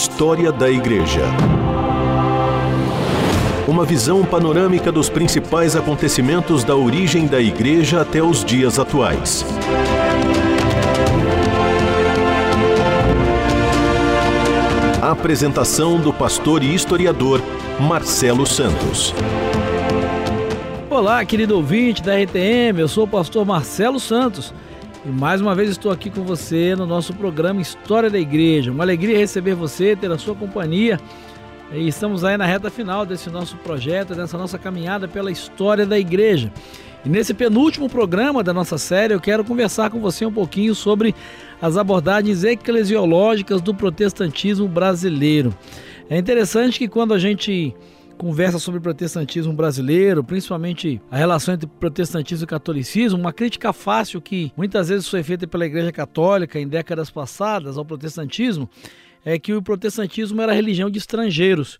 História da Igreja. Uma visão panorâmica dos principais acontecimentos da origem da Igreja até os dias atuais. Apresentação do pastor e historiador Marcelo Santos. Olá, querido ouvinte da RTM, eu sou o pastor Marcelo Santos e mais uma vez estou aqui com você no nosso programa História da Igreja. Uma alegria receber você, ter a sua companhia. E estamos aí na reta final desse nosso projeto, dessa nossa caminhada pela história da igreja. E nesse penúltimo programa da nossa série, eu quero conversar com você um pouquinho sobre as abordagens eclesiológicas do protestantismo brasileiro. É interessante que quando a gente conversa sobre o protestantismo brasileiro, principalmente a relação entre protestantismo e catolicismo, uma crítica fácil que muitas vezes foi feita pela Igreja Católica em décadas passadas ao protestantismo é que o protestantismo era religião de estrangeiros.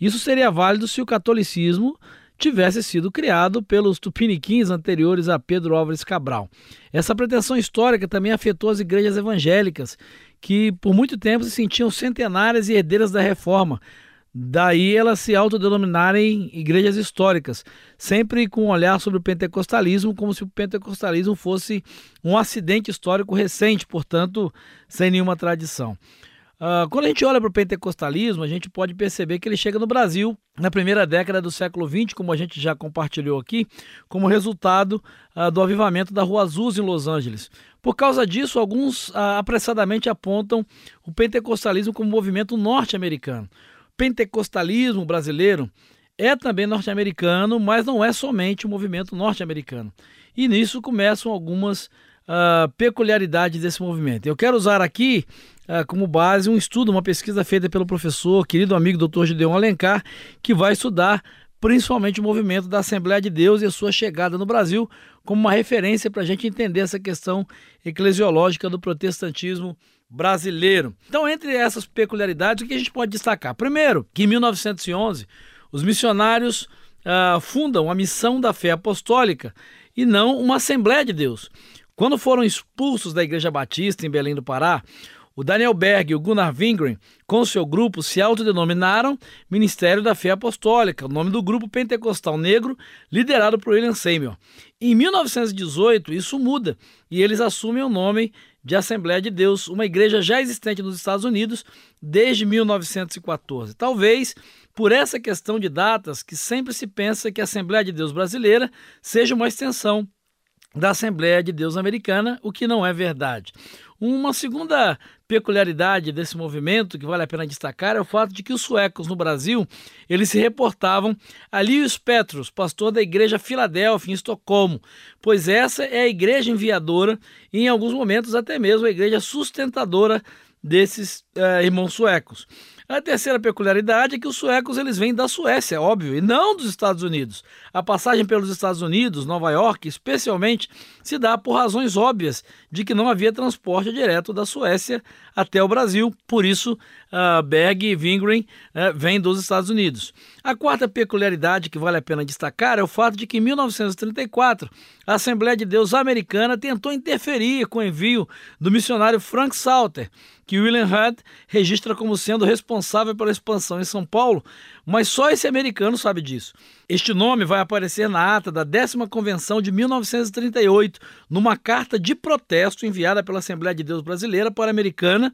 Isso seria válido se o catolicismo tivesse sido criado pelos tupiniquins anteriores a Pedro Álvares Cabral. Essa pretensão histórica também afetou as igrejas evangélicas, que por muito tempo se sentiam centenárias e herdeiras da reforma, Daí elas se autodenominarem igrejas históricas, sempre com um olhar sobre o pentecostalismo, como se o pentecostalismo fosse um acidente histórico recente, portanto, sem nenhuma tradição. Uh, quando a gente olha para o pentecostalismo, a gente pode perceber que ele chega no Brasil na primeira década do século XX, como a gente já compartilhou aqui, como resultado uh, do avivamento da Rua Azul em Los Angeles. Por causa disso, alguns uh, apressadamente apontam o pentecostalismo como movimento norte-americano pentecostalismo brasileiro é também norte-americano, mas não é somente o um movimento norte-americano. E nisso começam algumas uh, peculiaridades desse movimento. Eu quero usar aqui uh, como base um estudo, uma pesquisa feita pelo professor, querido amigo Dr. Gideon Alencar, que vai estudar principalmente o movimento da Assembleia de Deus e a sua chegada no Brasil, como uma referência para a gente entender essa questão eclesiológica do protestantismo brasileiro. Então, entre essas peculiaridades, o que a gente pode destacar? Primeiro, que em 1911 os missionários uh, fundam a missão da fé apostólica e não uma Assembleia de Deus. Quando foram expulsos da Igreja Batista em Belém do Pará, o Daniel Berg e o Gunnar Wingren, com seu grupo, se autodenominaram Ministério da Fé Apostólica, o nome do grupo pentecostal negro, liderado por William Seymour. Em 1918, isso muda e eles assumem o nome de Assembleia de Deus, uma igreja já existente nos Estados Unidos desde 1914. Talvez por essa questão de datas que sempre se pensa que a Assembleia de Deus brasileira seja uma extensão da Assembleia de Deus americana, o que não é verdade. Uma segunda peculiaridade desse movimento que vale a pena destacar é o fato de que os suecos no Brasil eles se reportavam a Lius Petros, pastor da igreja Filadélfia em Estocolmo, pois essa é a igreja enviadora e em alguns momentos até mesmo a igreja sustentadora desses uh, irmãos suecos. A terceira peculiaridade é que os suecos eles vêm da Suécia, é óbvio, e não dos Estados Unidos. A passagem pelos Estados Unidos, Nova York, especialmente, se dá por razões óbvias de que não havia transporte direto da Suécia até o Brasil. Por isso, uh, Berg e Wingren uh, vêm dos Estados Unidos. A quarta peculiaridade que vale a pena destacar é o fato de que em 1934 a Assembleia de Deus americana tentou interferir com o envio do missionário Frank Salter, que William Hudd registra como sendo responsável pela expansão em São Paulo, mas só esse americano sabe disso. Este nome vai aparecer na ata da décima convenção de 1938, numa carta de protesto enviada pela Assembleia de Deus Brasileira para a americana,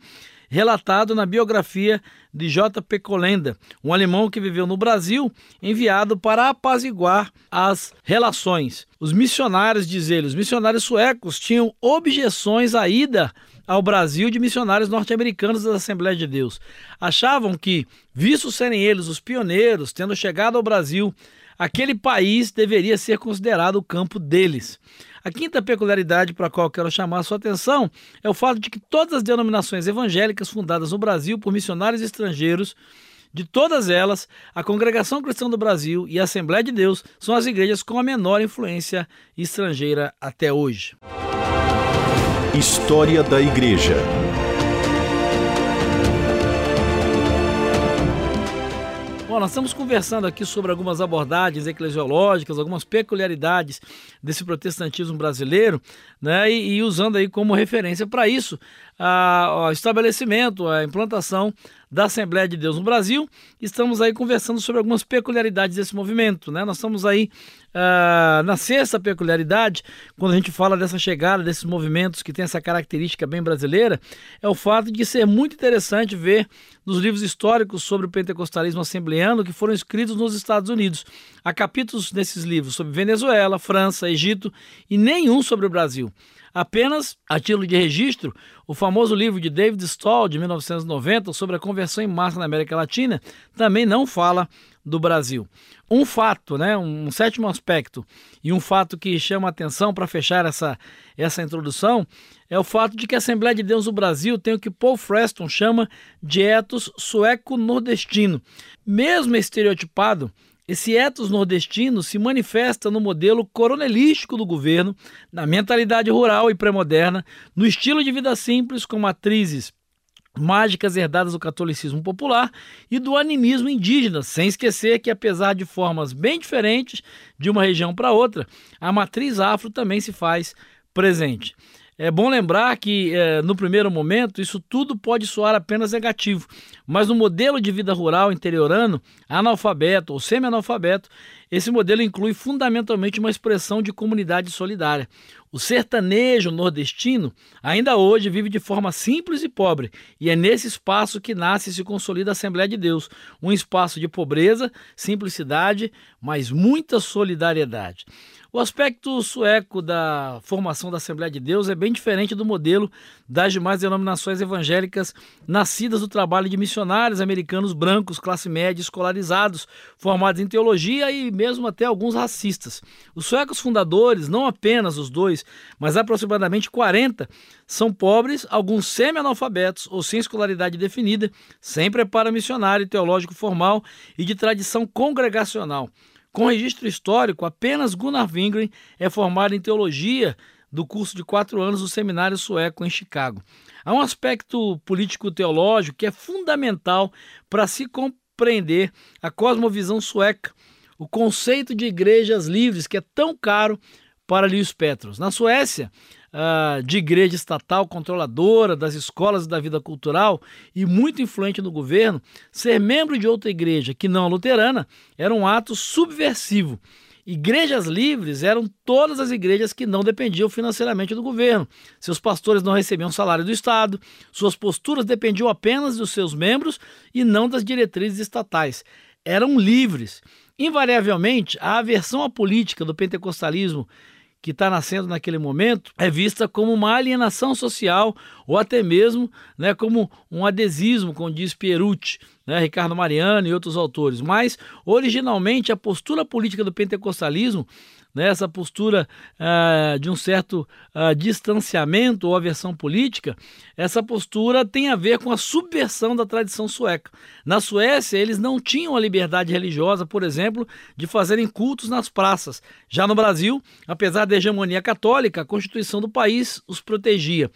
relatado na biografia de J.P. Colenda, um alemão que viveu no Brasil, enviado para apaziguar as relações. Os missionários, diz ele, os missionários suecos tinham objeções à ida ao Brasil de missionários norte-americanos da Assembleia de Deus. Achavam que, vistos serem eles os pioneiros, tendo chegado ao Brasil, aquele país deveria ser considerado o campo deles. A quinta peculiaridade para a qual quero chamar a sua atenção é o fato de que todas as denominações evangélicas fundadas no Brasil por missionários estrangeiros de todas elas, a Congregação Cristã do Brasil e a Assembleia de Deus são as igrejas com a menor influência estrangeira até hoje. História da Igreja. Bom, nós estamos conversando aqui sobre algumas abordagens eclesiológicas, algumas peculiaridades desse protestantismo brasileiro, né? E, e usando aí como referência para isso o estabelecimento, a implantação da Assembleia de Deus no Brasil. Estamos aí conversando sobre algumas peculiaridades desse movimento. Né? Nós estamos aí uh, na sexta peculiaridade, quando a gente fala dessa chegada desses movimentos que tem essa característica bem brasileira, é o fato de ser muito interessante ver nos livros históricos sobre o pentecostalismo assembleano que foram escritos nos Estados Unidos. Há capítulos nesses livros sobre Venezuela, França, Egito e nenhum sobre o Brasil. Apenas, a título de registro, o famoso livro de David Stoll, de 1990, sobre a conversão em massa na América Latina, também não fala do Brasil. Um fato, né, um sétimo aspecto, e um fato que chama atenção para fechar essa, essa introdução, é o fato de que a Assembleia de Deus do Brasil tem o que Paul Freston chama de etos sueco-nordestino. Mesmo estereotipado, esse etos nordestino se manifesta no modelo coronelístico do governo, na mentalidade rural e pré-moderna, no estilo de vida simples com matrizes mágicas herdadas do catolicismo popular e do animismo indígena, sem esquecer que, apesar de formas bem diferentes de uma região para outra, a matriz afro também se faz presente. É bom lembrar que, é, no primeiro momento, isso tudo pode soar apenas negativo, mas no modelo de vida rural interiorano, analfabeto ou semi-analfabeto, esse modelo inclui fundamentalmente uma expressão de comunidade solidária. O sertanejo nordestino ainda hoje vive de forma simples e pobre, e é nesse espaço que nasce e se consolida a Assembleia de Deus, um espaço de pobreza, simplicidade, mas muita solidariedade. O aspecto sueco da formação da Assembleia de Deus é bem diferente do modelo das demais denominações evangélicas nascidas do trabalho de missionários americanos brancos, classe média, escolarizados, formados em teologia e mesmo até alguns racistas. Os suecos fundadores, não apenas os dois, mas aproximadamente 40, são pobres, alguns semi-analfabetos ou sem escolaridade definida, sem preparo missionário e teológico formal e de tradição congregacional. Com registro histórico, apenas Gunnar Wingren é formado em teologia do curso de quatro anos do seminário sueco em Chicago. Há um aspecto político-teológico que é fundamental para se compreender a cosmovisão sueca, o conceito de igrejas livres que é tão caro para Lewis Petros. Na Suécia, uh, de igreja estatal controladora das escolas e da vida cultural e muito influente no governo, ser membro de outra igreja que não a luterana era um ato subversivo. Igrejas livres eram todas as igrejas que não dependiam financeiramente do governo. Seus pastores não recebiam salário do Estado, suas posturas dependiam apenas dos seus membros e não das diretrizes estatais. Eram livres. Invariavelmente, a aversão à política do pentecostalismo que está nascendo naquele momento é vista como uma alienação social ou até mesmo né, como um adesismo, como diz Pierucci, né, Ricardo Mariano e outros autores. Mas, originalmente, a postura política do pentecostalismo né, essa postura uh, de um certo uh, distanciamento ou aversão política, essa postura tem a ver com a subversão da tradição sueca. Na Suécia, eles não tinham a liberdade religiosa, por exemplo, de fazerem cultos nas praças. Já no Brasil, apesar da hegemonia católica, a Constituição do país os protegia.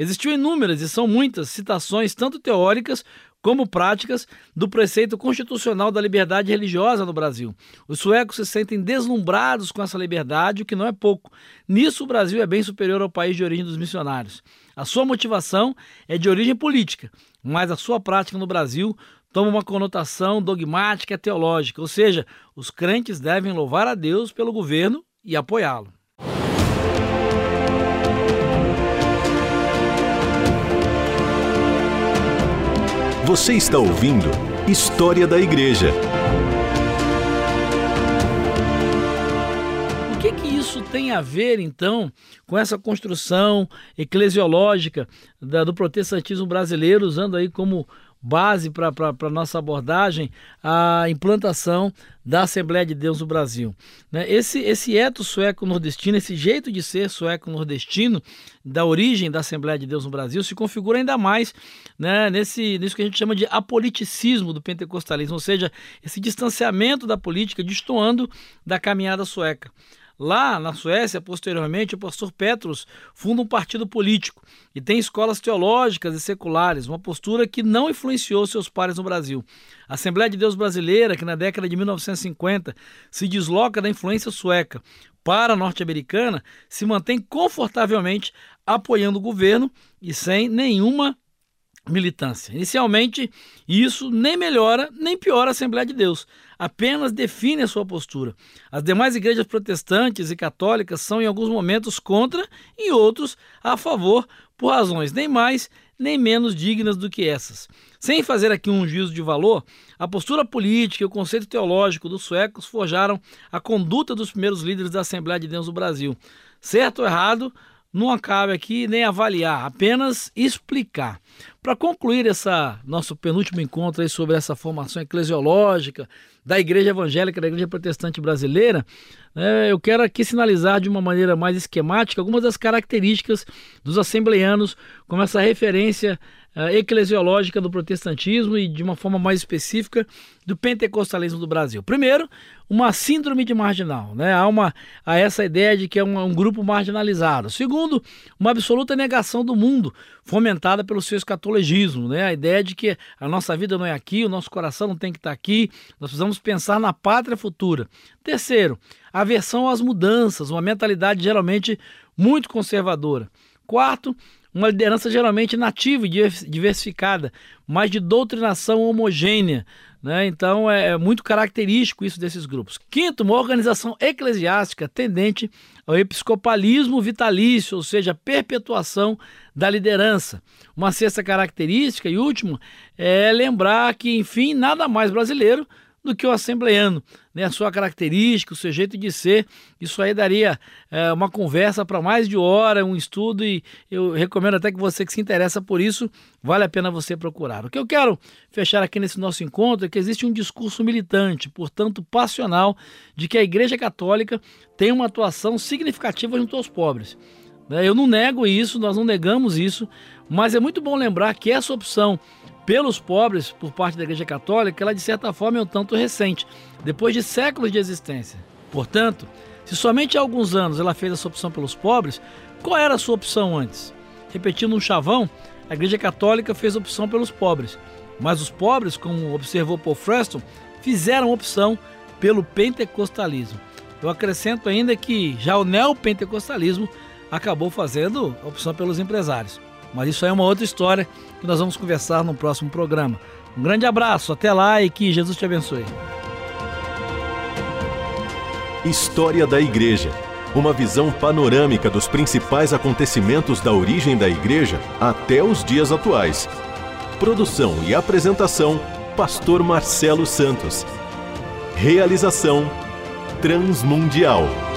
Existiam inúmeras, e são muitas, citações, tanto teóricas como práticas do preceito constitucional da liberdade religiosa no Brasil. Os suecos se sentem deslumbrados com essa liberdade, o que não é pouco. Nisso, o Brasil é bem superior ao país de origem dos missionários. A sua motivação é de origem política, mas a sua prática no Brasil toma uma conotação dogmática e teológica, ou seja, os crentes devem louvar a Deus pelo governo e apoiá-lo. Você está ouvindo História da Igreja. O que que isso tem a ver, então, com essa construção eclesiológica da, do protestantismo brasileiro, usando aí como base para a nossa abordagem a implantação da Assembleia de Deus no Brasil. Né? Esse, esse eto sueco-nordestino, esse jeito de ser sueco-nordestino, da origem da Assembleia de Deus no Brasil, se configura ainda mais né, nesse, nisso que a gente chama de apoliticismo do pentecostalismo, ou seja, esse distanciamento da política, destoando da caminhada sueca. Lá na Suécia, posteriormente, o pastor Petros funda um partido político e tem escolas teológicas e seculares, uma postura que não influenciou seus pares no Brasil. A Assembleia de Deus Brasileira, que na década de 1950 se desloca da influência sueca para a norte-americana, se mantém confortavelmente apoiando o governo e sem nenhuma militância. Inicialmente, isso nem melhora nem piora a Assembleia de Deus, apenas define a sua postura. As demais igrejas protestantes e católicas são em alguns momentos contra e outros a favor, por razões nem mais nem menos dignas do que essas. Sem fazer aqui um juízo de valor, a postura política e o conceito teológico dos suecos forjaram a conduta dos primeiros líderes da Assembleia de Deus do Brasil. Certo ou errado, não cabe aqui nem avaliar, apenas explicar. Para concluir essa nosso penúltimo encontro sobre essa formação eclesiológica da Igreja Evangélica, da Igreja Protestante Brasileira, né, eu quero aqui sinalizar de uma maneira mais esquemática algumas das características dos assembleanos, como essa referência eclesiológica do protestantismo e, de uma forma mais específica, do pentecostalismo do Brasil. Primeiro, uma síndrome de marginal, né? Há, uma, há essa ideia de que é um, um grupo marginalizado. Segundo, uma absoluta negação do mundo, fomentada pelo seu escatologismo, né? A ideia de que a nossa vida não é aqui, o nosso coração não tem que estar aqui, nós precisamos pensar na pátria futura. Terceiro, aversão às mudanças, uma mentalidade geralmente muito conservadora. Quarto, uma liderança geralmente nativa e diversificada, mas de doutrinação homogênea. Né? Então é, é muito característico isso desses grupos. Quinto, uma organização eclesiástica tendente ao episcopalismo vitalício, ou seja, perpetuação da liderança. Uma sexta característica e última é lembrar que, enfim, nada mais brasileiro do que o assembleano, né? a sua característica, o seu jeito de ser. Isso aí daria é, uma conversa para mais de hora, um estudo, e eu recomendo até que você que se interessa por isso, vale a pena você procurar. O que eu quero fechar aqui nesse nosso encontro é que existe um discurso militante, portanto passional, de que a Igreja Católica tem uma atuação significativa junto aos pobres. Né? Eu não nego isso, nós não negamos isso, mas é muito bom lembrar que essa opção pelos pobres por parte da Igreja Católica, ela de certa forma é um tanto recente, depois de séculos de existência. Portanto, se somente há alguns anos ela fez essa opção pelos pobres, qual era a sua opção antes? Repetindo um chavão, a Igreja Católica fez opção pelos pobres, mas os pobres, como observou Paul Freston, fizeram opção pelo pentecostalismo. Eu acrescento ainda que já o neopentecostalismo acabou fazendo opção pelos empresários. Mas isso aí é uma outra história que nós vamos conversar no próximo programa. Um grande abraço, até lá e que Jesus te abençoe. História da Igreja. Uma visão panorâmica dos principais acontecimentos da origem da Igreja até os dias atuais. Produção e apresentação: Pastor Marcelo Santos. Realização: Transmundial.